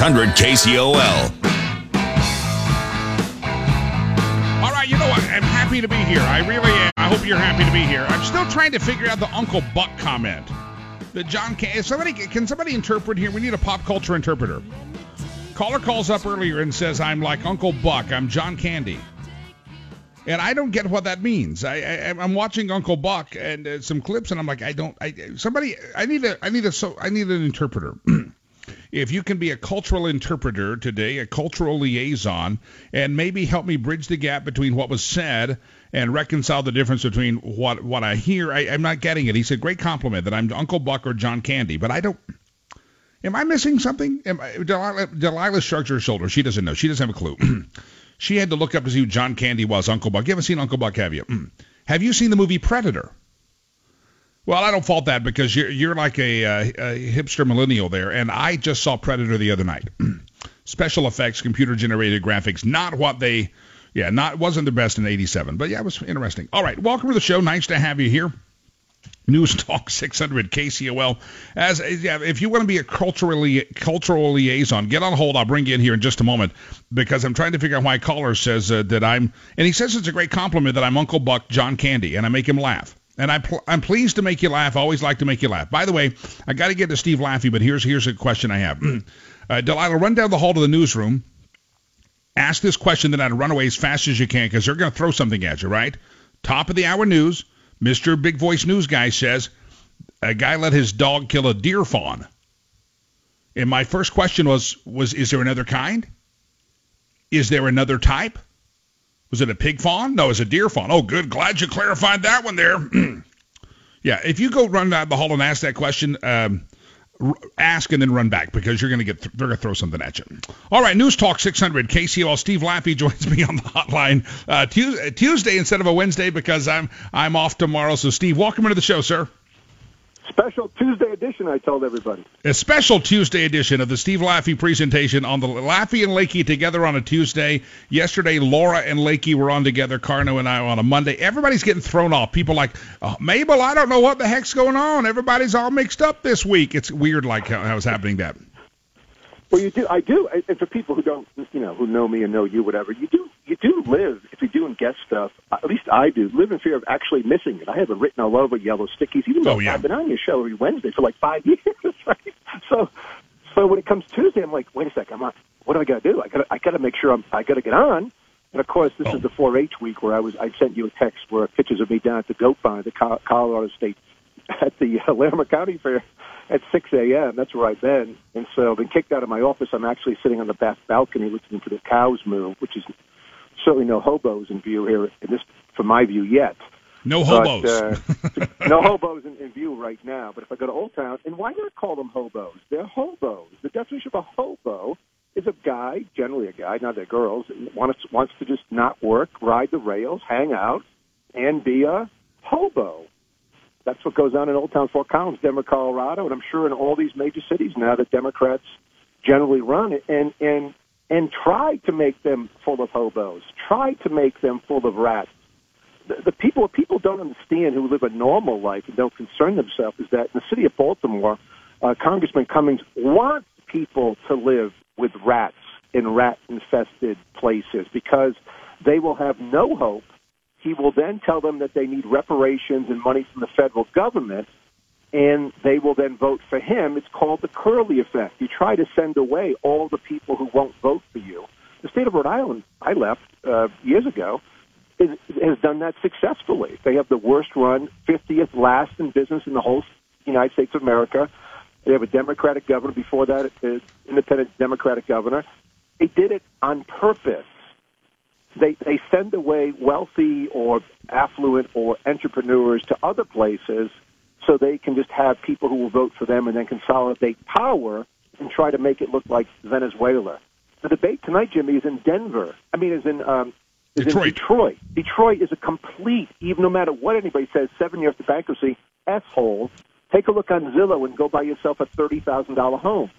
600 KCOL. All right, you know what? I'm happy to be here. I really am. I hope you're happy to be here. I'm still trying to figure out the Uncle Buck comment. The John if somebody can somebody interpret here? We need a pop culture interpreter. Caller calls up earlier and says, "I'm like Uncle Buck. I'm John Candy." And I don't get what that means. I, I I'm watching Uncle Buck and uh, some clips, and I'm like, I don't. I somebody. I need a. I need a. So I need an interpreter. if you can be a cultural interpreter today, a cultural liaison, and maybe help me bridge the gap between what was said and reconcile the difference between what what I hear. I, I'm not getting it. He said, great compliment that I'm Uncle Buck or John Candy, but I don't. Am I missing something? Am I, Delilah, Delilah shrugs her shoulders. She doesn't know. She doesn't have a clue. she had to look up to see who John Candy was, Uncle Buck. You haven't seen Uncle Buck, have you? have you seen the movie Predator? Well, I don't fault that because you're you're like a, uh, a hipster millennial there, and I just saw Predator the other night. Special effects, computer generated graphics, not what they, yeah, not wasn't the best in '87, but yeah, it was interesting. All right, welcome to the show. Nice to have you here. News Talk 600 KCOL. As yeah, if you want to be a culturally cultural liaison, get on hold. I'll bring you in here in just a moment because I'm trying to figure out why caller says uh, that I'm, and he says it's a great compliment that I'm Uncle Buck John Candy, and I make him laugh. And I pl- I'm pleased to make you laugh. I always like to make you laugh. By the way, I got to get to Steve Laffey, but here's here's a question I have. uh, Delilah, run down the hall to the newsroom. Ask this question, then I'd run away as fast as you can because they're going to throw something at you, right? Top of the hour news. Mr. Big Voice News Guy says a guy let his dog kill a deer fawn. And my first question was, was is there another kind? Is there another type? Was it a pig fawn? No, it's a deer fawn. Oh, good. Glad you clarified that one there. yeah, if you go run down the hall and ask that question, um, r- ask and then run back because you're going to get th- they're going to throw something at you. All right, News Talk 600 KCOL. Steve Laffey joins me on the hotline uh, Tuesday, Tuesday instead of a Wednesday because I'm I'm off tomorrow. So Steve, welcome into the show, sir. Special Tuesday edition, I told everybody. A special Tuesday edition of the Steve Laffey presentation on the Laffey and Lakey together on a Tuesday. Yesterday, Laura and Lakey were on together. Carno and I on a Monday. Everybody's getting thrown off. People like oh, Mabel. I don't know what the heck's going on. Everybody's all mixed up this week. It's weird, like how, how it's happening. That. Well, you do. I do. And for people who don't, you know, who know me and know you, whatever, you do. You do live if you're doing guest stuff. At least I do. Live in fear of actually missing it. I have it written all over yellow stickies. Even though Oh, yeah. I've been on your show every Wednesday for like five years, right? So, so when it comes Tuesday, I'm like, wait a second. I'm not, what do I got to do? I got. I got to make sure I'm. I got to get on. And of course, this Oh. is the 4-H week where I was. I sent you a text where pictures of me down at the goat barn at the Col- Colorado State at the uh, Larimer County Fair at 6 a.m. That's where I've been. And so I've been kicked out of my office. I'm actually sitting on the back balcony listening to the cows moo, which is certainly no hobos in view here, in this, from my view, yet. No But, hobos. uh, no hobos in, in view right now. But if I go to Old Town, and why not call them hobos? They're hobos. The definition of a hobo is a guy, generally a guy, not they're girls, wants wants to just not work, ride the rails, hang out, and be a hobo. That's what goes on in Old Town Fort Collins, Denver, Colorado, and I'm sure in all these major cities now that Democrats generally run it and and and try to make them full of hobos, try to make them full of rats. The, the people people don't understand who live a normal life and don't concern themselves is that in the city of Baltimore, uh, Congressman Cummings wants people to live with rats in rat infested places because they will have no hope. He will then tell them that they need reparations and money from the federal government and they will then vote for him. It's called the Curley effect. You try to send away all the people who won't vote for you. The state of Rhode Island, I left uh, years ago, is, has done that successfully. They have the worst run, 50th last in business in the whole United States of America. They have a Democratic governor. Before that, an independent Democratic governor. They did it on purpose. They they send away wealthy or affluent or entrepreneurs to other places so they can just have people who will vote for them and then consolidate power and try to make it look like Venezuela. The debate tonight, Jimmy, is in Denver. I mean, is in um, is Detroit. in Detroit. Detroit is a complete, even no matter what anybody says, seven years to bankruptcy, asshole. Take a look on Zillow and go buy yourself a thirty thousand dollar home.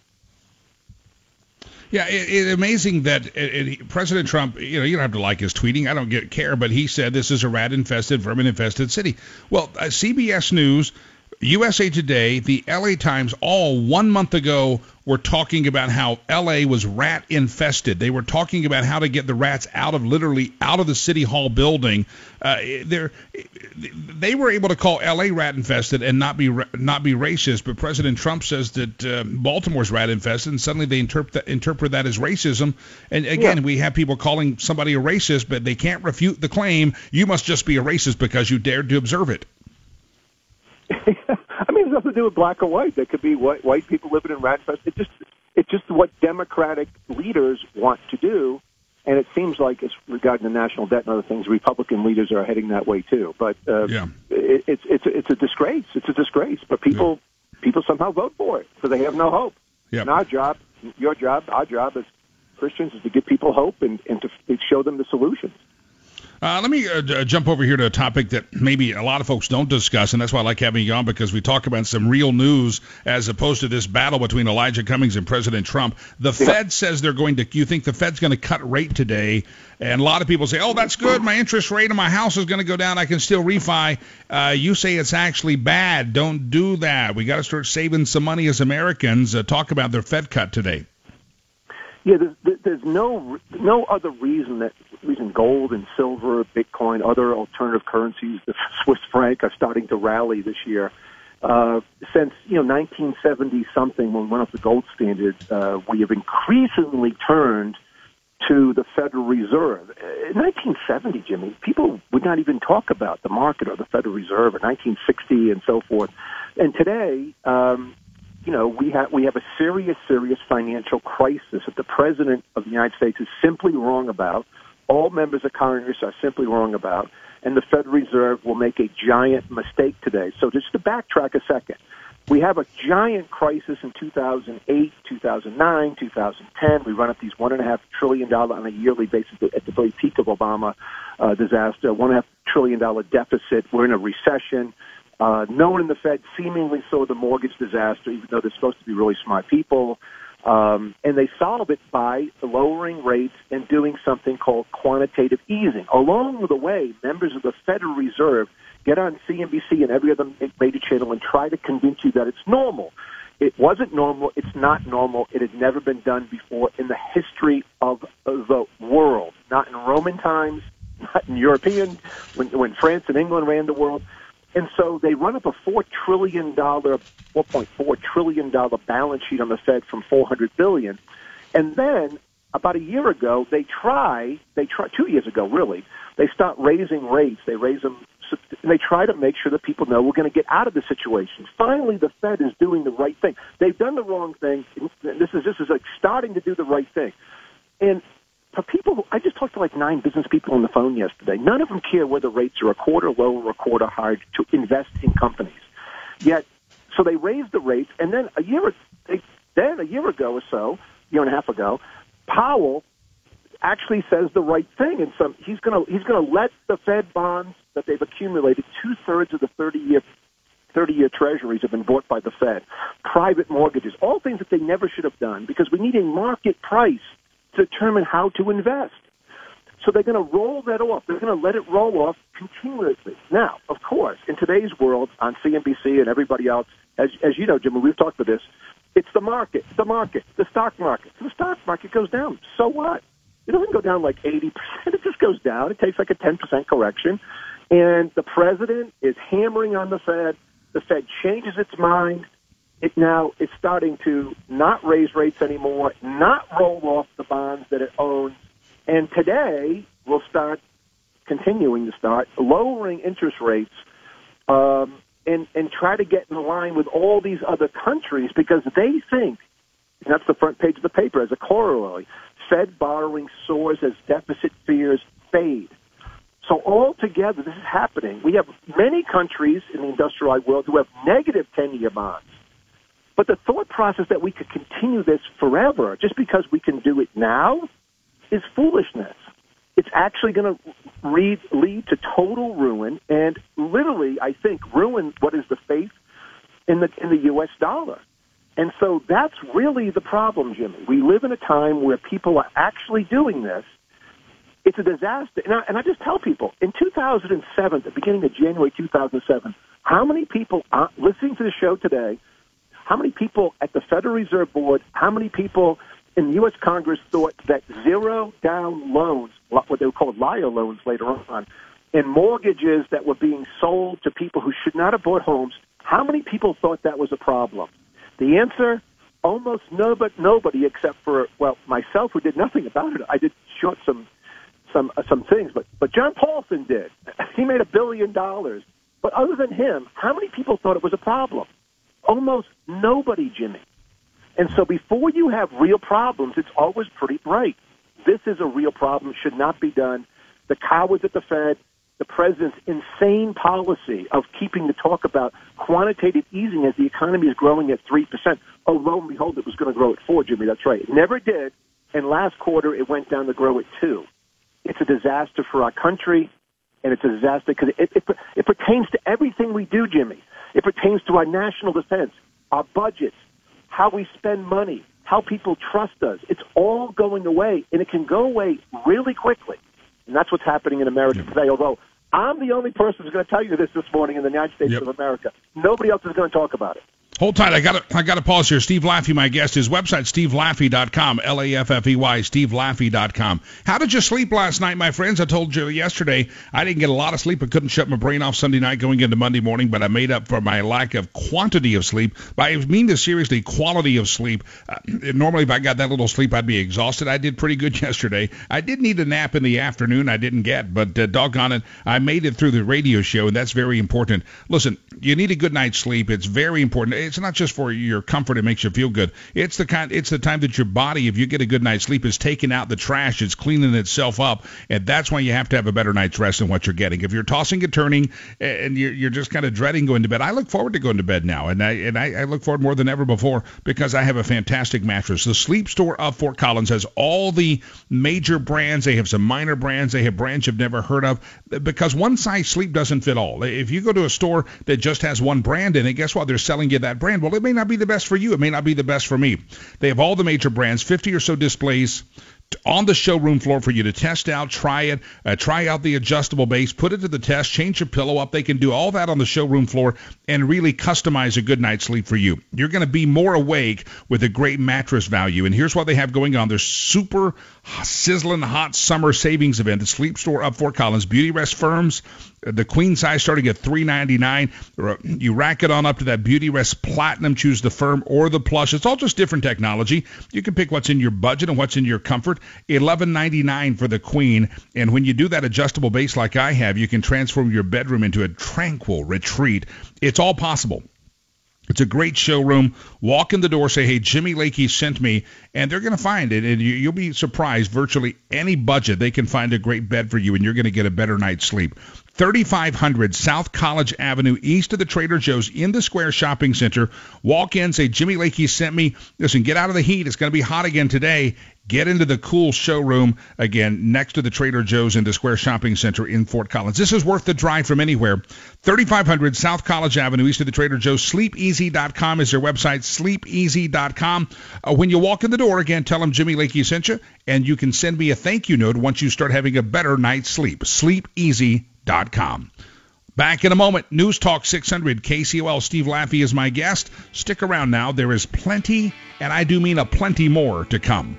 Yeah, it's it, amazing that it, President Trump, you know, you don't have to like his tweeting. I don't get care, but he said this is a rat-infested, vermin-infested city. Well, uh, CBS News USA Today, the LA Times, all one month ago were talking about how LA was rat infested. They were talking about how to get the rats out of literally out of the city hall building. Uh, they were able to call LA rat infested and not be not be racist, but President Trump says that uh, Baltimore's rat infested, and suddenly they interpret that, interpret that as racism. And again, yeah. we have people calling somebody a racist, but they can't refute the claim. You must just be a racist because you dared to observe it. I mean, it has nothing to do with black or white. There could be white, white people living in Radfest. It just it's just what Democratic leaders want to do, and it seems like, it's regarding the national debt and other things, Republican leaders are heading that way too. But uh, yeah. it, it's it's it's a disgrace. It's a disgrace. But people yeah. people somehow vote for it, so they have no hope. Yep. And our job, your job, our job as Christians is to give people hope and, and to show them the solutions. Uh, let me uh, jump over here to a topic that maybe a lot of folks don't discuss, and that's why I like having you on because we talk about some real news as opposed to this battle between Elijah Cummings and President Trump. The yeah. Fed says they're going to. You think the Fed's going to cut rate today? And a lot of people say, "Oh, that's good. My interest rate on my house is going to go down. I can still refi." Uh, you say it's actually bad. Don't do that. We got to start saving some money as Americans. Uh, talk about their Fed cut today. Yeah, there's, there's no no other reason that reason gold and silver, Bitcoin, other alternative currencies, the Swiss franc, are starting to rally this year. Uh, since you know 1970 something, when we went off the gold standard, uh, we have increasingly turned to the Federal Reserve. In 1970, Jimmy, people would not even talk about the market or the Federal Reserve. In 1960 and so forth, and today, um, you know, we have we have a serious, serious financial crisis that the president of the United States is simply wrong about. All members of Congress are simply wrong about, and the Federal Reserve will make a giant mistake today. So, just to backtrack a second, we have a giant crisis in 2008, 2009, 2010. We run up these one and a half trillion dollar on a yearly basis at the very peak of Obama uh, disaster. One and a half trillion dollar deficit. We're in a recession. Uh, no one in the Fed seemingly saw the mortgage disaster, even though they're supposed to be really smart people. Um, and they solve it by lowering rates and doing something called quantitative easing. Along the way, members of the Federal Reserve get on CNBC and every other major channel and try to convince you that it's normal. It wasn't normal. It's not normal. It had never been done before in the history of the world. Not in Roman times, not in European, when, when France and England ran the world. And so they run up a four trillion dollar, four point four trillion dollar balance sheet on the Fed from four hundred billion, and then about a year ago they try, they try two years ago really, they start raising rates. They raise them, and they try to make sure that people know we're going to get out of the situation. Finally, the Fed is doing the right thing. They've done the wrong thing. This is this is like starting to do the right thing, and for people, I just talked to like nine business people on the phone yesterday. None of them care whether rates are a quarter low or a quarter high to invest in companies. Yet, so they raised the rates, and then a year, then a year ago or so, year and a half ago, Powell actually says the right thing, and so he's going to he's going to let the Fed bonds that they've accumulated, two thirds of the thirty year 30 year treasuries have been bought by the Fed, private mortgages, all things that they never should have done because we need a market price determine how to invest. So they're going to roll that off. They're going to let it roll off continuously. Now, of course, in today's world, on CNBC and everybody else, as, as you know, Jimmy, we've talked about this. It's the market, the market, the stock market. So the stock market goes down. So what? It doesn't go down like 80%. It just goes down. It takes like a 10% correction. And the president is hammering on the Fed. The Fed changes its mind it now is starting to not raise rates anymore, not roll off the bonds that it owns, and today will start continuing to start lowering interest rates um, and and try to get in line with all these other countries because they think and that's the front page of the paper as a corollary. Fed borrowing soars as deficit fears fade. So altogether, this is happening. We have many countries in the industrialized world who have negative 10-year bonds. But the thought process that we could continue this forever just because we can do it now is foolishness. It's actually going to lead, lead to total ruin and literally, I think, ruin what is the faith in the in the U.S. dollar. And so that's really the problem, Jimmy. We live in a time where people are actually doing this. It's a disaster. And I, and I just tell people, in 2007, the beginning of January 2007, how many people are listening to the show today, how many people at the Federal Reserve Board, how many people in the U.S. Congress thought that zero down loans, what they were called liar loans later on, and mortgages that were being sold to people who should not have bought homes, how many people thought that was a problem? The answer, almost nobody, nobody except for, well, myself who did nothing about it. I did short some, some, uh, some things, but, but John Paulson did. He made a billion dollars. But other than him, how many people thought it was a problem? Almost nobody, Jimmy. And so before you have real problems, it's always pretty bright. This is a real problem, should not be done. The cowards at the Fed, the president's insane policy of keeping the talk about quantitative easing as the economy is growing at 3%. Oh, lo and behold, it was going to grow at 4, Jimmy. That's right. It never did. And last quarter, it went down to grow at 2. It's a disaster for our country, and it's a disaster because it, it, it pertains to everything we do, Jimmy. It pertains to our national defense, our budgets, how we spend money, how people trust us. It's all going away, and it can go away really quickly. And that's what's happening in America today, although I'm the only person who's going to tell you this this morning in the United States yep. of America. Nobody else is going to talk about it. Hold tight. I got to I got to pause here. Steve Laffey, my guest. His website, stevelaffey.com, L-A-F-F-E-Y, stevelaffey.com. How did you sleep last night, my friends? I told you yesterday I didn't get a lot of sleep. I couldn't shut my brain off Sunday night going into Monday morning, but I made up for my lack of quantity of sleep. But I mean this seriously, quality of sleep. Uh, normally, if I got that little sleep, I'd be exhausted. I did pretty good yesterday. I did need a nap in the afternoon. I didn't get, but uh, doggone it, I made it through the radio show, and that's very important. Listen, you need a good night's sleep. It's very important. Not just for your comfort; it makes you feel good. It's the kind. It's the time that your body, if you get a good night's sleep, is taking out the trash. It's cleaning itself up, and that's why you have to have a better night's rest than what you're getting. If you're tossing and turning, and you're, you're just kind of dreading going to bed, I look forward to going to bed now, and I and I, I look forward more than ever before because I have a fantastic mattress. The Sleep Store of Fort Collins has all the major brands. They have some minor brands. They have brands you've never heard of because one size sleep doesn't fit all. If you go to a store that just has one brand in it, guess what? They're selling you that brand. Well, it may not be the best for you. It may not be the best for me. They have all the major brands, 50 or so displays on the showroom floor for you to test out, try it, uh, try out the adjustable base, put it to the test, change your pillow up. They can do all that on the showroom floor and really customize a good night's sleep for you. You're going to be more awake with a great mattress value. And here's what they have going on. Their super sizzling hot summer savings event. The Sleep Store up Fort Collins. Beautyrest firms the queen size starting at $399. You rack it on up to that Beautyrest Platinum. Choose the firm or the plush. It's all just different technology. You can pick what's in your budget and what's in your comfort. $11.99 for the queen. And when you do that adjustable base like I have, you can transform your bedroom into a tranquil retreat. It's all possible. It's a great showroom. Walk in the door, say, "Hey, Jimmy Lakey sent me," and they're going to find it, and you, will be surprised. Virtually any budget, they can find a great bed for you, and you're going to get a better night's sleep. 3500 South College Avenue, east of the Trader Joe's in the Square Shopping Center. Walk in, say, Jimmy Lakey sent me. Listen, get out of the heat. It's going to be hot again today. Get into the cool showroom again next to the Trader Joe's in the Square Shopping Center in Fort Collins. This is worth the drive from anywhere. 3500 South College Avenue, east of the Trader Joe's. SleepEasy.com is their website. SleepEasy.com. Uh, when you walk in the door, again, tell them Jimmy Lakey sent you, and you can send me a thank you note once you start having a better night's sleep. SleepEasy.com. Back in a moment, News Talk 600, KCOL Steve Laffey is my guest. Stick around now. There is plenty, and I do mean a plenty more to come.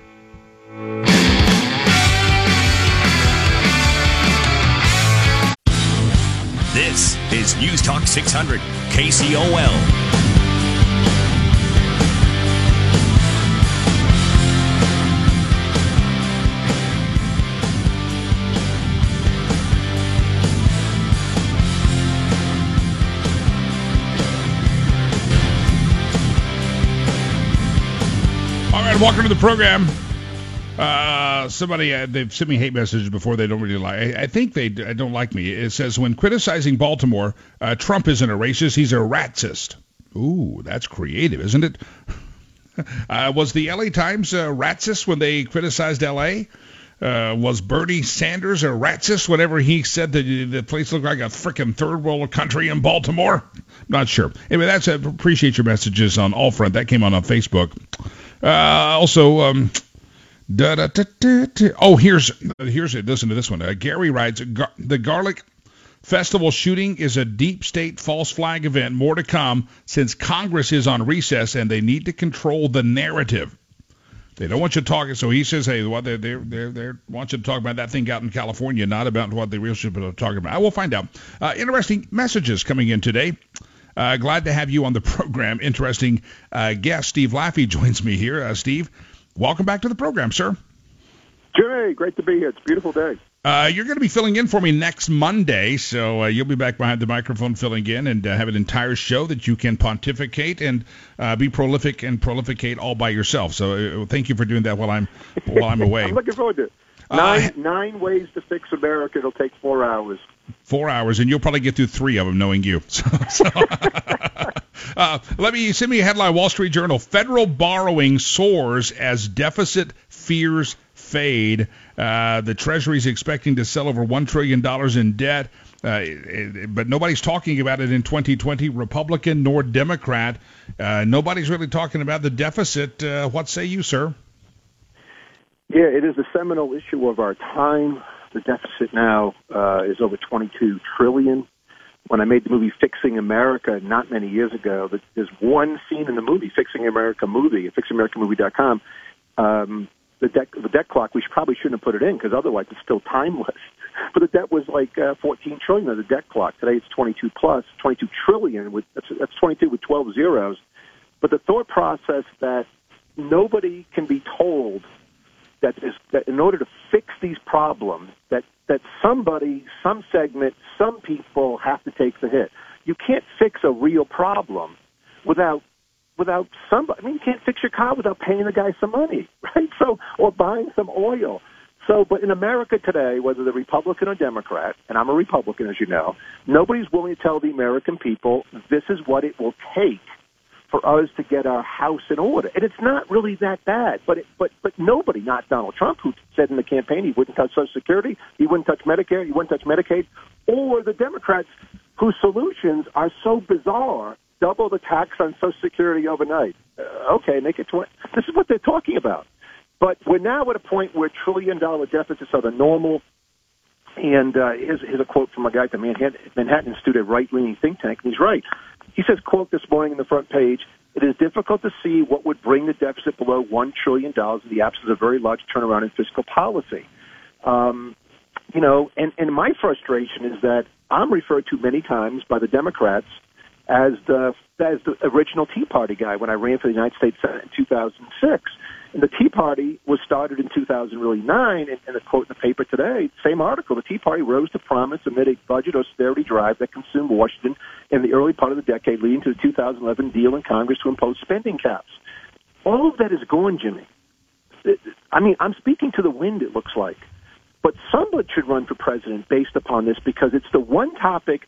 This is News Talk 600, KCOL. Welcome to the program. Uh, somebody uh, they've sent me hate messages before. They don't really like. I, I think they d- don't like me. It says when criticizing Baltimore, uh, Trump isn't a racist. He's a racist. Ooh, that's creative, isn't it? uh, was the LA Times uh, racist when they criticized LA? Uh, was Bernie Sanders a racist whenever he said that the place looked like a freaking third world country in Baltimore? Not sure. Anyway, that's uh, appreciate your messages on all front. That came on on Facebook. Uh, also, um, da, da, da, oh, here's here's it. Listen to this one. Uh, Gary writes, "Gar- the Garlic Festival shooting is a deep state false flag event. More to come since Congress is on recess and they need to control the narrative. They don't want you talking. So he says, hey, what they they they want you to talk about that thing out in California, not about what they really should be talking about. I will find out. Uh, interesting messages coming in today. Uh, glad to have you on the program. Interesting uh, guest Steve Laffey joins me here. Uh, Steve, welcome back to the program, sir. Jimmy, great to be here. It's a beautiful day. Uh, you're going to be filling in for me next Monday, so uh, you'll be back behind the microphone filling in and uh, have an entire show that you can pontificate and uh, be prolific and prolificate all by yourself. So uh, thank you for doing that while I'm while I'm away. I'm looking forward to it. Uh, Nine, nine ways to fix America. It'll take four hours. Four hours, and you'll probably get through three of them, knowing you. So, so uh, let me send me a headline: Wall Street Journal: Federal borrowing soars as deficit fears fade. Uh, the Treasury is expecting to sell over one trillion dollars in debt. Uh, but nobody's talking about it in 2020, Republican nor Democrat. Uh, nobody's really talking about the deficit. Uh, what say you, sir? Yeah, it is a seminal issue of our time. The deficit now uh, is over 22 trillion. When I made the movie Fixing America not many years ago, th- there's one scene in the movie, Fixing America movie, at fixingamericamovie.com. Um, the debt, the debt clock. We probably shouldn't have put it in because otherwise it's still timeless. But the debt was like uh, 14 trillion of the debt clock. Today it's 22 plus, 22 trillion. With that's, that's 22 with 12 zeros. But the thought process that nobody can be told that is that in order to fix these problems that that somebody some segment some people have to take the hit. You can't fix a real problem without without somebody i mean you can't fix your car without paying the guy some money right? So or buying some oil. So but in america today whether they're republican or democrat and i'm a republican as you know nobody's willing to tell the american people this is what it will take for us to get our house in order. And it's not really that bad. But it, but but nobody, not Donald Trump, who said in the campaign he wouldn't touch Social Security, he wouldn't touch Medicare, he wouldn't touch Medicaid, or the Democrats whose solutions are so bizarre. Double the tax on Social Security overnight. Uh, okay, make it twenty. This is what they're talking about. But we're now at a point where trillion dollar deficits are the normal. And uh, here's, here's a quote from a guy at the Manhattan, Manhattan Institute, a right-leaning think tank, and he's right. He says, quote this morning in the front page, it is difficult to see what would bring the deficit below $1 trillion in the absence of a very large turnaround in fiscal policy. Um, you know, and, and my frustration is that I'm referred to many times by the Democrats as the as the original Tea Party guy when I ran for the United States Senate in 2006. And the Tea Party was started in 2009, and, and a quote in the paper today, same article, the Tea Party rose to prominence amid a budget austerity drive that consumed Washington in the early part of the decade, leading to the 2011 deal in Congress to impose spending caps. All of that is gone, Jimmy. I mean, I'm speaking to the wind, it looks like. But somebody should run for president based upon this because it's the one topic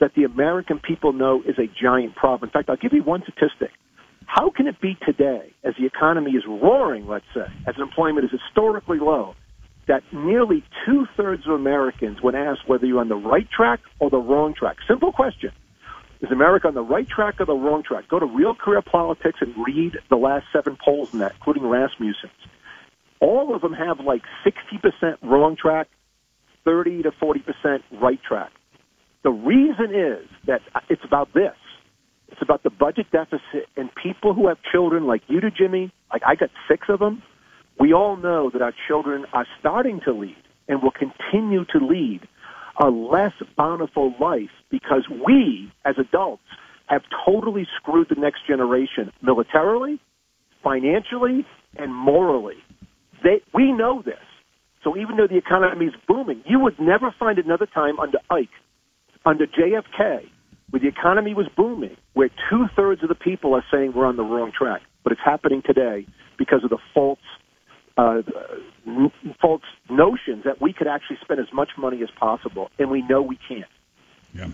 that the American people know is a giant problem. In fact, I'll give you one statistic. How can it be today, as the economy is roaring, let's say, as employment is historically low, that nearly two thirds of Americans, when asked whether you're on the right track or the wrong track, simple question, is America on the right track or the wrong track? Go to RealClearPolitics and read the last seven polls in that, including Rasmussen's. All of them have like 60% wrong track, 30 to 40% right track. The reason is that it's about this. It's about the budget deficit and people who have children like you do, Jimmy. Like I got six of them. We all know that our children are starting to lead and will continue to lead a less bountiful life because we, as adults, have totally screwed the next generation militarily, financially, and morally. They, we know this. So even though the economy is booming, you would never find another time under Ike, under JFK, where the economy was booming, where two thirds of the people are saying we're on the wrong track. But it's happening today because of the false uh, folks' notions that we could actually spend as much money as possible, and we know we can't. Yeah.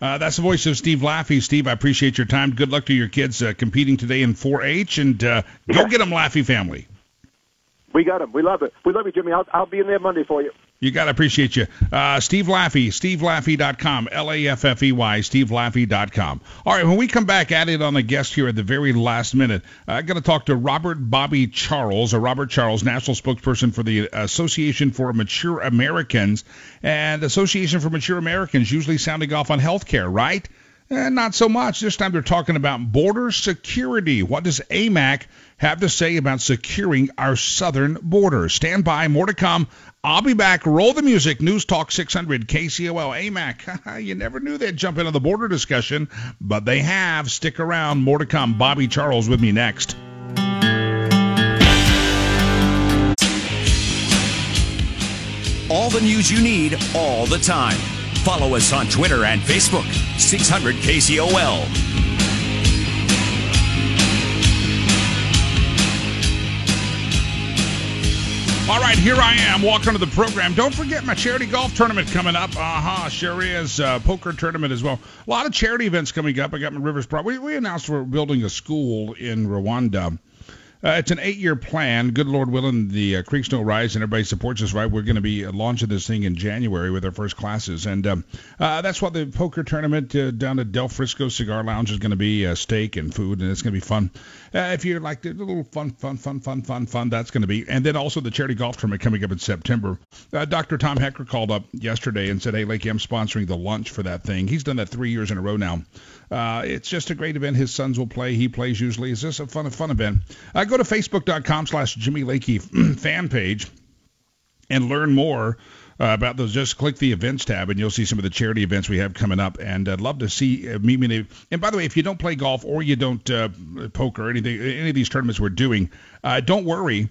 Uh, that's the voice of Steve Laffey. Steve, I appreciate your time. Good luck to your kids uh, competing today in 4-H, and uh, go get them, Laffey family. We got them. We love it. We love you, Jimmy. I'll, I'll be in there Monday for you. You got to appreciate you. Uh, Steve Laffey, stevelaffey.com, L-A-F-F-E-Y, stevelaffey.com. All right, when we come back at it on the guest here at the very last minute, I'm going to talk to Robert Bobby Charles, or Robert Charles, national spokesperson for the Association for Mature Americans. And Association for Mature Americans usually sounding off on health care, right? Eh, not so much. This time they're talking about border security. What does AMAC have to say about securing our southern border? Stand by. More to come. I'll be back. Roll the music. News Talk 600 KCOL AMAC. you never knew they'd jump into the border discussion, but they have. Stick around. More to come. Bobby Charles with me next. All the news you need all the time. Follow us on Twitter and Facebook. 600 KCOL. All right, here I am. Welcome to the program. Don't forget my charity golf tournament coming up. Uh huh. Sure is. Uh, poker tournament as well. A lot of charity events coming up. I got my Rivers Pro. We, we announced we're building a school in Rwanda. Uh, it's an eight-year plan. Good Lord willing, the uh, creeks don't rise, and everybody supports us. Right, we're going to be uh, launching this thing in January with our first classes, and um, uh, that's what the poker tournament uh, down at Del Frisco Cigar Lounge is going to be. Uh, steak and food, and it's going to be fun. if you like a little fun, fun, fun, fun, fun, fun, that's going to be. And then also the charity golf tournament coming up in September. Dr. Tom Hecker called up yesterday and said, "Hey, Lakey, I'm sponsoring the lunch for that thing." He's done that three years in a row now. Uh, it's just a great event. His sons will play. He plays usually. It's just a fun, fun event. Uh, go to facebook.com slash Jimmy Lakey fan page and learn more uh, about those. Just click the events tab and you'll see some of the charity events we have coming up. And I'd love to see uh, meet me. And by the way, if you don't play golf or you don't uh, poker or anything, any of these tournaments we're doing, uh, don't worry.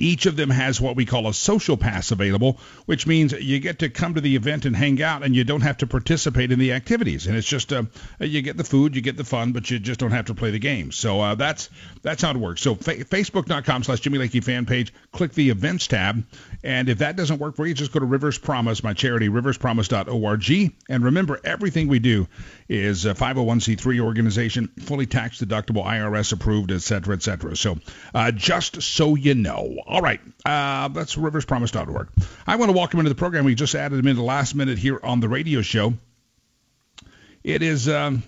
Each of them has what we call a social pass available, which means you get to come to the event and hang out, and you don't have to participate in the activities. And it's just uh, you get the food, you get the fun, but you just don't have to play the games. So uh, that's that's how it works. So fa- Facebook.com/slash Jimmy Lakey fan page, click the events tab, and if that doesn't work for you, just go to Rivers Promise, my charity, riverspromise.org, and remember everything we do is a 501c3 organization, fully tax deductible, IRS approved, et cetera, et cetera. So uh, just so you know. All right, uh, that's riverspromise.org. I want to welcome into the program. We just added him in the last minute here on the radio show. It is. Um,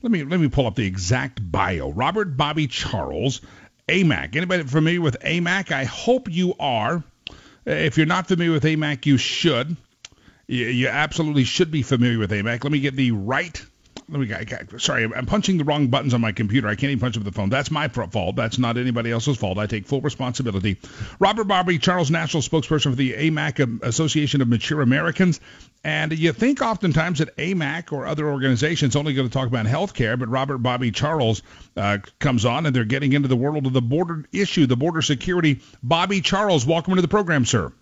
let me let me pull up the exact bio. Robert Bobby Charles, AMAC. Anybody familiar with AMAC? I hope you are. If you're not familiar with AMAC, you should. You, absolutely should be familiar with AMAC. Let me get the right let me. I, sorry, I'm punching the wrong buttons on my computer. I can't even punch with the phone. That's my fault. That's not anybody else's fault. I take full responsibility. Robert Bobby, Charles National spokesperson for the AMAC Association of Mature Americans. And you think oftentimes that AMAC or other organizations only going to talk about health care, but Robert Bobby Charles uh, comes on and they're getting into the world of the border issue, the border security. Bobby Charles, welcome to the program, sir.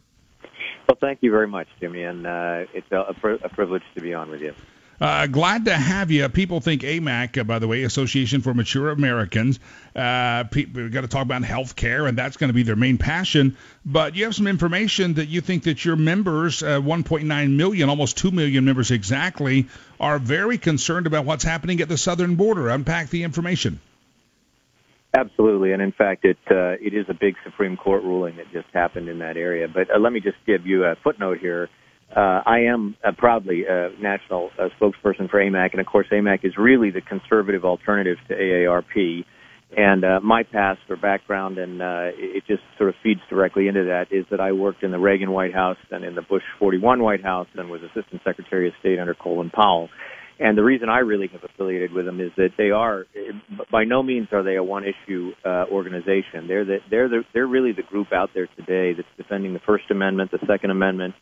Well, thank you very much, Jimmy, and uh, it's a, a privilege to be on with you. Uh, glad to have you. People think AMAC, uh, by the way, Association for Mature Americans. Uh, we've got to talk about health care, and that's going to be their main passion. But you have some information that you think that your members, uh, 1.9 million, almost 2 million members exactly, are very concerned about what's happening at the southern border. Unpack the information. Absolutely, and in fact, it uh, it is a big Supreme Court ruling that just happened in that area. But uh, let me just give you a footnote here uh, I am uh, proudly a national uh, spokesperson for AMAC, and of course, AMAC is really the conservative alternative to AARP. And uh, my past or background, and uh, it just sort of feeds directly into that, is that I worked in the Reagan White House and in the Bush 41 White House, and was Assistant Secretary of State under Colin Powell. And the reason I really have affiliated with them is that they are, by no means are they a one-issue uh, organization. They're the, they're the, they're really the group out there today that's defending the First Amendment, the Second Amendment,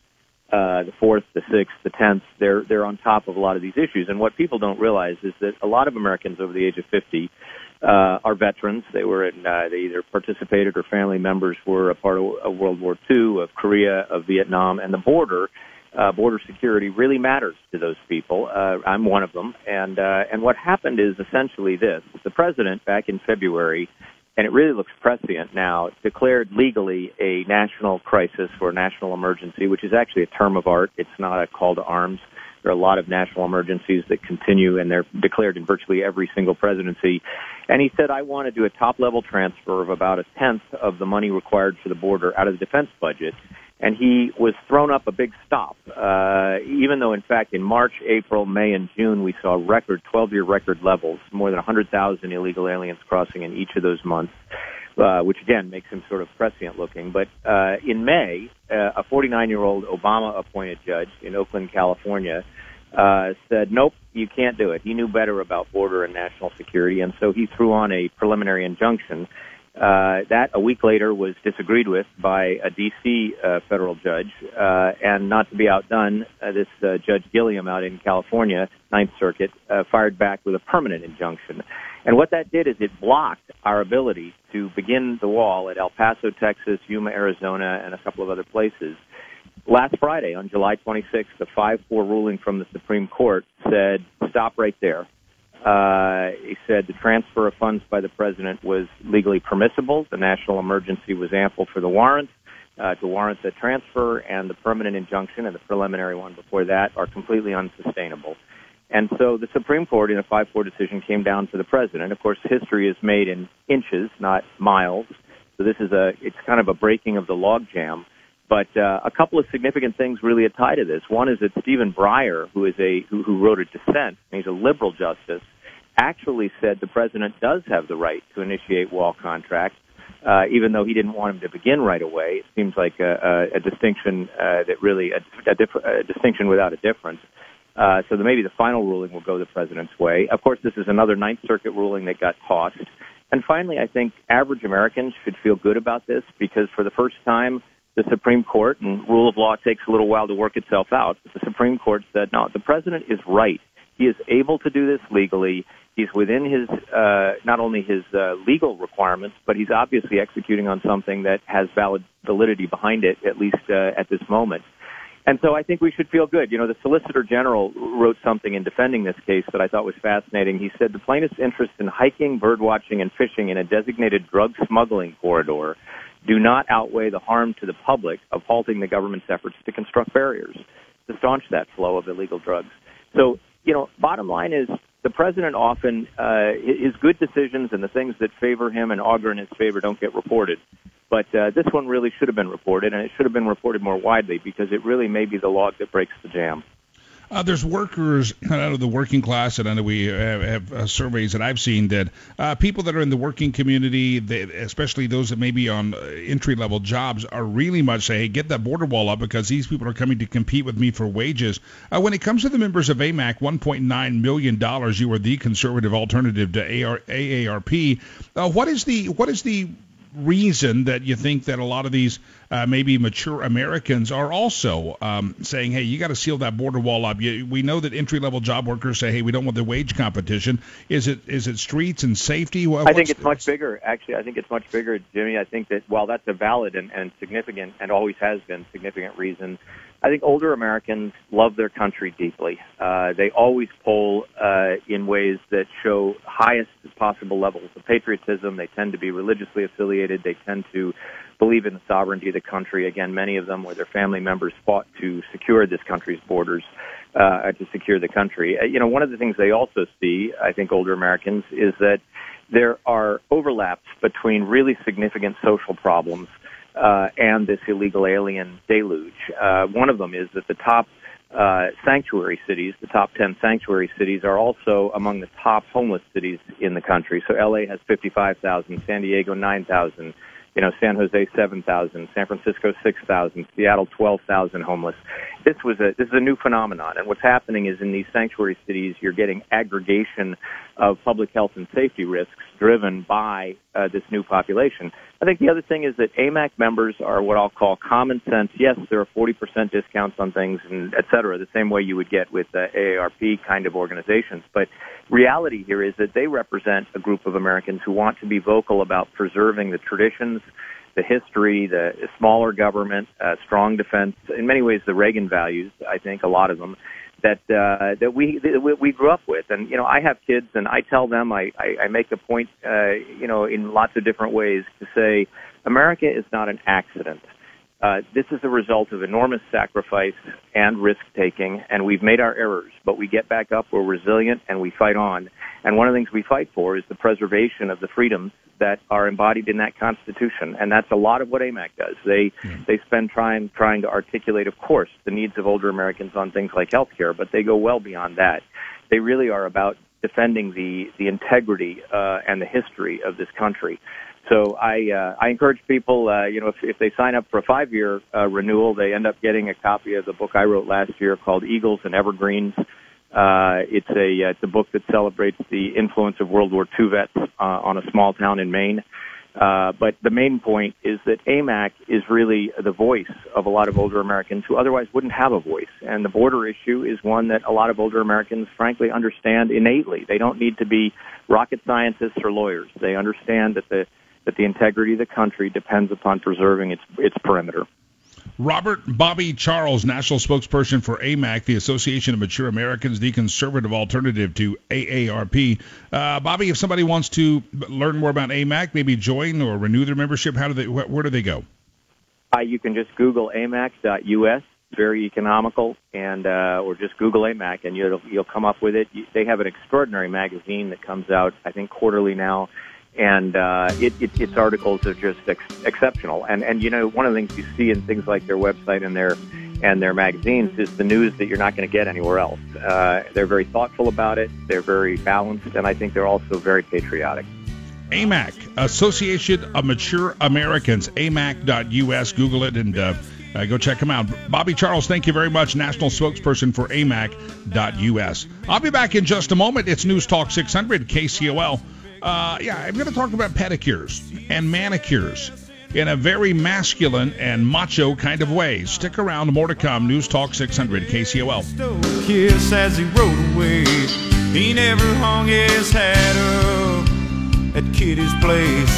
uh, the fourth, the sixth, the tenth. They're they're on top of a lot of these issues. And what people don't realize is that a lot of Americans over the age of 50 uh, are veterans. They were in, uh, they either participated or family members were a part of, of World War II, of Korea, of Vietnam, and the border. Uh, border security really matters to those people. Uh, I'm one of them, and uh, and what happened is essentially this: the president back in February and it really looks prescient now, declared legally a national crisis or national emergency, which is actually a term of art. It's not a call to arms. There are a lot of national emergencies that continue and they're declared in virtually every single presidency. And he said, I want to do a top level transfer of about a tenth of the money required for the border out of the defense budget. And he was thrown up a big stop, uh, even though in fact in March, April, May, and June we saw record 12 year record levels, more than 100,000 illegal aliens crossing in each of those months. Uh, which again makes him sort of prescient looking. But uh, in May, uh, a 49 year old Obama appointed judge in Oakland, California, uh, said, nope, you can't do it. He knew better about border and national security, and so he threw on a preliminary injunction. Uh, that a week later was disagreed with by a D.C. Uh, federal judge, uh, and not to be outdone, uh, this uh, Judge Gilliam out in California, Ninth Circuit, fired back with a permanent injunction. And what that did is it blocked our ability to begin the wall at El Paso, Texas, Yuma, Arizona, and a couple of other places. Last Friday, on July 26th, the 5-4 ruling from the Supreme Court said, stop right there. Uh, he said the transfer of funds by the president was legally permissible. The national emergency was ample for the warrant uh, to warrant the transfer, and the permanent injunction and the preliminary one before that are completely unsustainable. And so the Supreme Court, in a 5-4 decision, came down for the president. Of course, history is made in inches, not miles. So this is a, it's kind of a breaking of the logjam. But uh, a couple of significant things really tie to this. One is that Stephen Breyer, who is a who, who wrote a dissent, and he's a liberal justice, actually said the president does have the right to initiate wall contracts, uh, even though he didn't want him to begin right away. It seems like a, a, a distinction uh, that really a, a, diff- a distinction without a difference. Uh, so maybe the final ruling will go the president's way. Of course, this is another Ninth Circuit ruling that got tossed. And finally, I think average Americans should feel good about this because for the first time, the Supreme Court, and rule of law takes a little while to work itself out, the Supreme Court said, no, the president is right. He is able to do this legally. He's within his, uh, not only his uh, legal requirements, but he's obviously executing on something that has valid validity behind it, at least uh, at this moment. And so I think we should feel good. You know, the Solicitor General wrote something in defending this case that I thought was fascinating. He said the plaintiff's interest in hiking, birdwatching, and fishing in a designated drug smuggling corridor do not outweigh the harm to the public of halting the government's efforts to construct barriers to staunch that flow of illegal drugs. So, you know, bottom line is the president often, uh, his good decisions and the things that favor him and augur in his favor don't get reported. But uh, this one really should have been reported, and it should have been reported more widely because it really may be the log that breaks the jam. Uh, there's workers out of the working class, and I know we have, have uh, surveys that I've seen that uh, people that are in the working community, they, especially those that may be on uh, entry level jobs, are really much say, hey, get that border wall up because these people are coming to compete with me for wages. Uh, when it comes to the members of AMAC, $1.9 million, you are the conservative alternative to AR, AARP. Uh, what is the what is the reason that you think that a lot of these uh, maybe mature Americans are also um, saying, hey, you got to seal that border wall up. You, we know that entry level job workers say, hey, we don't want the wage competition. Is it is it streets and safety? What's I think it's much bigger. Actually, I think it's much bigger, Jimmy. I think that while that's a valid and, and significant and always has been significant reason, I think older Americans love their country deeply. Uh, they always poll uh, in ways that show highest possible levels of patriotism. They tend to be religiously affiliated. They tend to believe in the sovereignty of the country. Again, many of them where their family members fought to secure this country's borders, uh, to secure the country. Uh, you know, one of the things they also see, I think, older Americans, is that there are overlaps between really significant social problems uh, and this illegal alien deluge. Uh, one of them is that the top uh, sanctuary cities, the top 10 sanctuary cities, are also among the top homeless cities in the country. So LA has 55,000, San Diego 9,000, you know, San Jose 7,000, San Francisco 6,000, Seattle 12,000 homeless. This was a this is a new phenomenon, and what's happening is in these sanctuary cities, you're getting aggregation of public health and safety risks driven by uh, this new population. I think the other thing is that AMAC members are what I'll call common sense. Yes, there are 40% discounts on things, and et cetera, the same way you would get with uh, AARP kind of organizations. But reality here is that they represent a group of Americans who want to be vocal about preserving the traditions, the history, the smaller government, uh, strong defense, in many ways the Reagan values, I think, a lot of them that uh, that we that we grew up with. And you know, I have kids, and I tell them I I, I make a point, uh, you know, in lots of different ways to say America is not an accident. Uh, this is a result of enormous sacrifice and risk taking, and we've made our errors, but we get back up, we're resilient, and we fight on. And one of the things we fight for is the preservation of the freedoms that are embodied in that Constitution, and that's a lot of what AMAC does. They mm. they spend time trying to articulate, of course, the needs of older Americans on things like health care, but they go well beyond that. They really are about defending the the integrity uh, and the history of this country. So I uh, I encourage people, uh, you know, if, if they sign up for a five year uh, renewal, they end up getting a copy of the book I wrote last year called Eagles and Evergreens. Uh, it's a uh, it's a book that celebrates the influence of World War II vets uh, on a small town in Maine. Uh, but the main point is that AMAC is really the voice of a lot of older Americans who otherwise wouldn't have a voice. And the border issue is one that a lot of older Americans, frankly, understand innately. They don't need to be rocket scientists or lawyers. They understand that the that the integrity of the country depends upon preserving its its perimeter. Robert Bobby Charles, national spokesperson for AMAC, the Association of Mature Americans, the conservative alternative to AARP. Uh, Bobby, if somebody wants to learn more about AMAC, maybe join or renew their membership, how do they? Where do they go? Uh, you can just Google AMAC.us. Very economical, and uh, or just Google AMAC, and you'll you'll come up with it. They have an extraordinary magazine that comes out, I think, quarterly now and uh, it, it, its articles are just ex- exceptional. And and you know one of the things you see in things like their website and their and their magazines is the news that you're not going to get anywhere else. Uh, they're very thoughtful about it. They're very balanced, and I think they're also very patriotic. AMAC, Association of Mature Americans, AMAC.us. Google it and uh, uh, go check them out. Bobby Charles, thank you very much, national spokesperson for AMAC.us. I'll be back in just a moment. It's News Talk 600 KCOL. Uh, yeah, I'm going to talk about pedicures and manicures in a very masculine and macho kind of way. Stick around, more to come. News Talk 600 KCOL. Kiss as he rode away. He never hung his hat up at Kitty's place.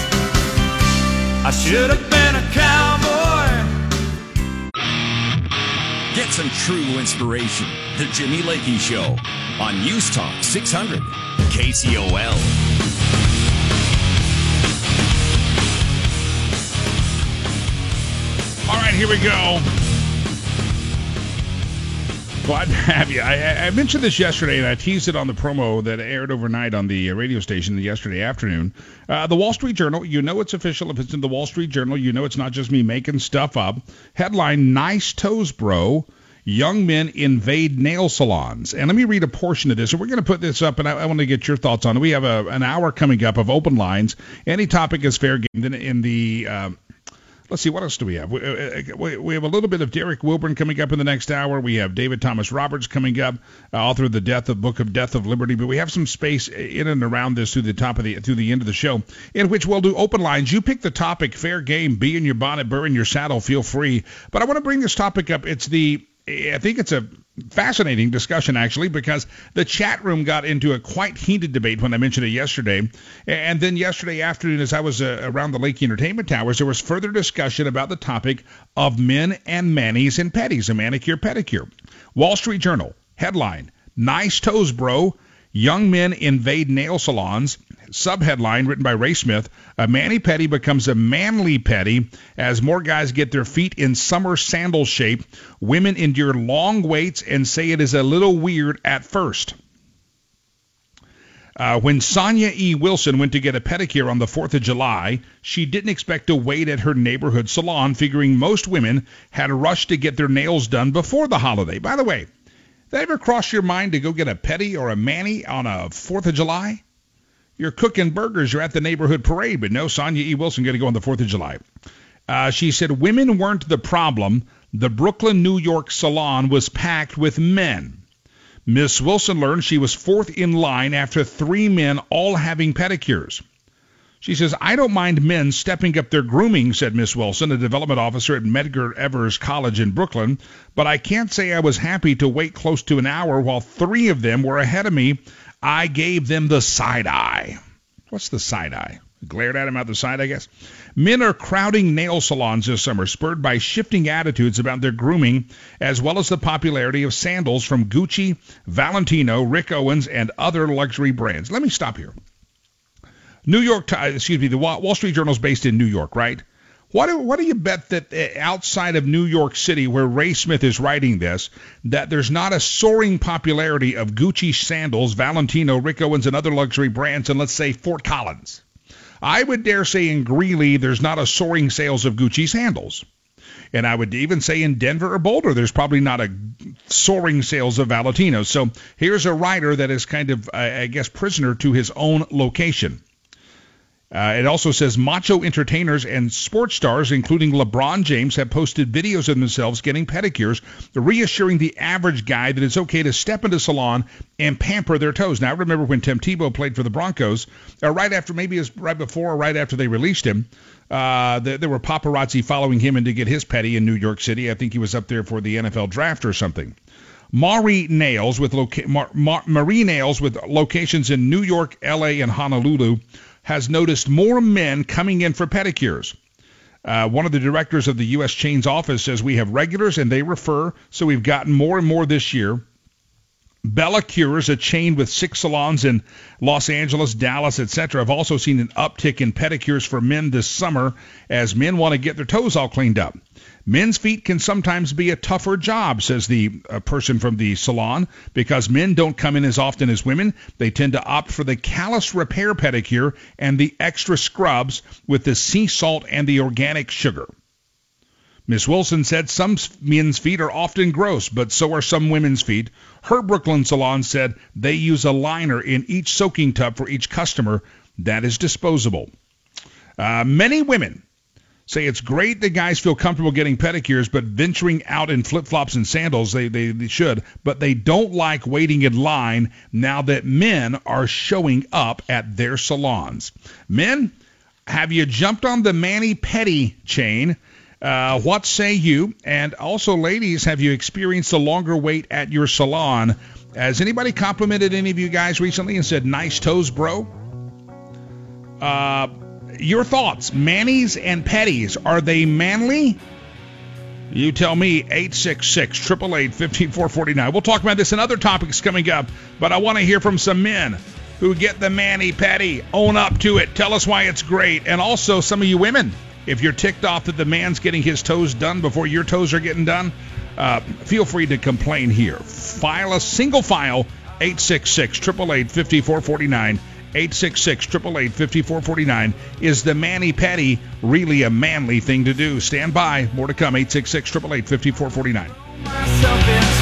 I should have been a cowboy. Get some true inspiration. The Jimmy Lakey Show on News Talk 600 KCOL. Here we go. Glad to have you. I, I, mentioned this yesterday, and I teased it on the promo that aired overnight on the radio station yesterday afternoon. Uh, the Wall Street Journal, you know it's official. If it's in the Wall Street Journal, you know it's not just me making stuff up. Headline Nice Toes Bro. Young men invade nail salons. And let me read a portion of this. And we're going to put this up, and I, I want to get your thoughts on it. We have a, an hour coming up of open lines. Any topic is fair game. Then in the. Uh, Let's see, what else do we have? We, uh, uh, we, have a little bit of Derrick Wilburn coming up in the next hour. We have David Thomas Roberts coming up, uh, author of the Death of Book of Death of Liberty. But we have some space in and around this through the top of the through the end of the show, in which we'll do open lines. You pick the topic, fair game. Bee in your bonnet, burr in your saddle. Feel free. But I want to bring this topic up. It's the I think it's a fascinating discussion actually because the chat room got into a quite heated debate when I mentioned it yesterday, and then yesterday afternoon as I was uh, around the Lakey Entertainment Towers, there was further discussion about the topic of men and manis and petties, a manicure pedicure. Wall Street Journal headline: Nice toes, bro. Young men invade nail salons. Subheadline written by Ray Smith A mani pedi becomes a manly petty as more guys get their feet in summer sandal shape. Women endure long waits and say it is a little weird at first. Uh, when Sonia E. Wilson went to get a pedicure on the 4th of July, she didn't expect to wait at her neighborhood salon, figuring most women had rushed to get their nails done before the holiday. By the way, that ever cross your mind to go get a pedi or a manny on a 4th of July? You're cooking burgers, you're at the neighborhood parade, but no, Sonia E. Wilson going to go on the 4th of July. Uh, she said women weren't the problem. The Brooklyn, New York salon was packed with men. Miss Wilson learned she was fourth in line after three men all having pedicures. She says, I don't mind men stepping up their grooming, said Miss Wilson, a development officer at Medgar Evers College in Brooklyn, but I can't say I was happy to wait close to an hour while three of them were ahead of me. I gave them the side eye. What's the side eye? Glared at him out the side, I guess. Men are crowding nail salons this summer, spurred by shifting attitudes about their grooming, as well as the popularity of sandals from Gucci, Valentino, Rick Owens, and other luxury brands. Let me stop here. New York, excuse me, the Wall Street Journal is based in New York, right? What do, what do you bet that uh, outside of New York City, where Ray Smith is writing this, that there's not a soaring popularity of Gucci sandals, Valentino, Rick Owens, and other luxury brands in, let's say, Fort Collins? I would dare say in Greeley, there's not a soaring sales of Gucci sandals. And I would even say in Denver or Boulder, there's probably not a soaring sales of Valentino. So here's a writer that is kind of, I guess, prisoner to his own location. Uh, it also says macho entertainers and sports stars, including LeBron James, have posted videos of themselves getting pedicures, reassuring the average guy that it's okay to step into salon and pamper their toes. Now, I remember when Tim Tebow played for the Broncos, uh, right after, maybe it was right before or right after they released him, uh, there, there were paparazzi following him in to get his petty in New York City. I think he was up there for the NFL draft or something. Maury Nails with loca- Mar- Mar- Marie Nails with locations in New York, L.A., and Honolulu has noticed more men coming in for pedicures. Uh, one of the directors of the U.S. chain's office says we have regulars and they refer, so we've gotten more and more this year. Bellacures, a chain with six salons in Los Angeles, Dallas, etc., have also seen an uptick in pedicures for men this summer as men want to get their toes all cleaned up. Men's feet can sometimes be a tougher job, says the uh, person from the salon, because men don't come in as often as women. They tend to opt for the callus repair pedicure and the extra scrubs with the sea salt and the organic sugar. Miss Wilson said some men's feet are often gross, but so are some women's feet. Her Brooklyn salon said they use a liner in each soaking tub for each customer that is disposable. Uh, many women say it's great that guys feel comfortable getting pedicures, but venturing out in flip flops and sandals, they, they, they, should, but they don't like waiting in line now that men are showing up at their salons. Men, have you jumped on the Mani Pedi chain? Uh, what say you? And also, ladies, have you experienced a longer wait at your salon? Has anybody complimented any of you guys recently and said, nice toes, bro? Uh, your thoughts, manis and petties, are they manly? You tell me, 866 888 5449. We'll talk about this and other topics coming up, but I want to hear from some men who get the mani petty. Own up to it. Tell us why it's great. And also, some of you women, if you're ticked off that the man's getting his toes done before your toes are getting done, uh, feel free to complain here. File a single file, 866 888 5449. 866 888 5449. Is the Manny Petty really a manly thing to do? Stand by. More to come. 866 888 5449.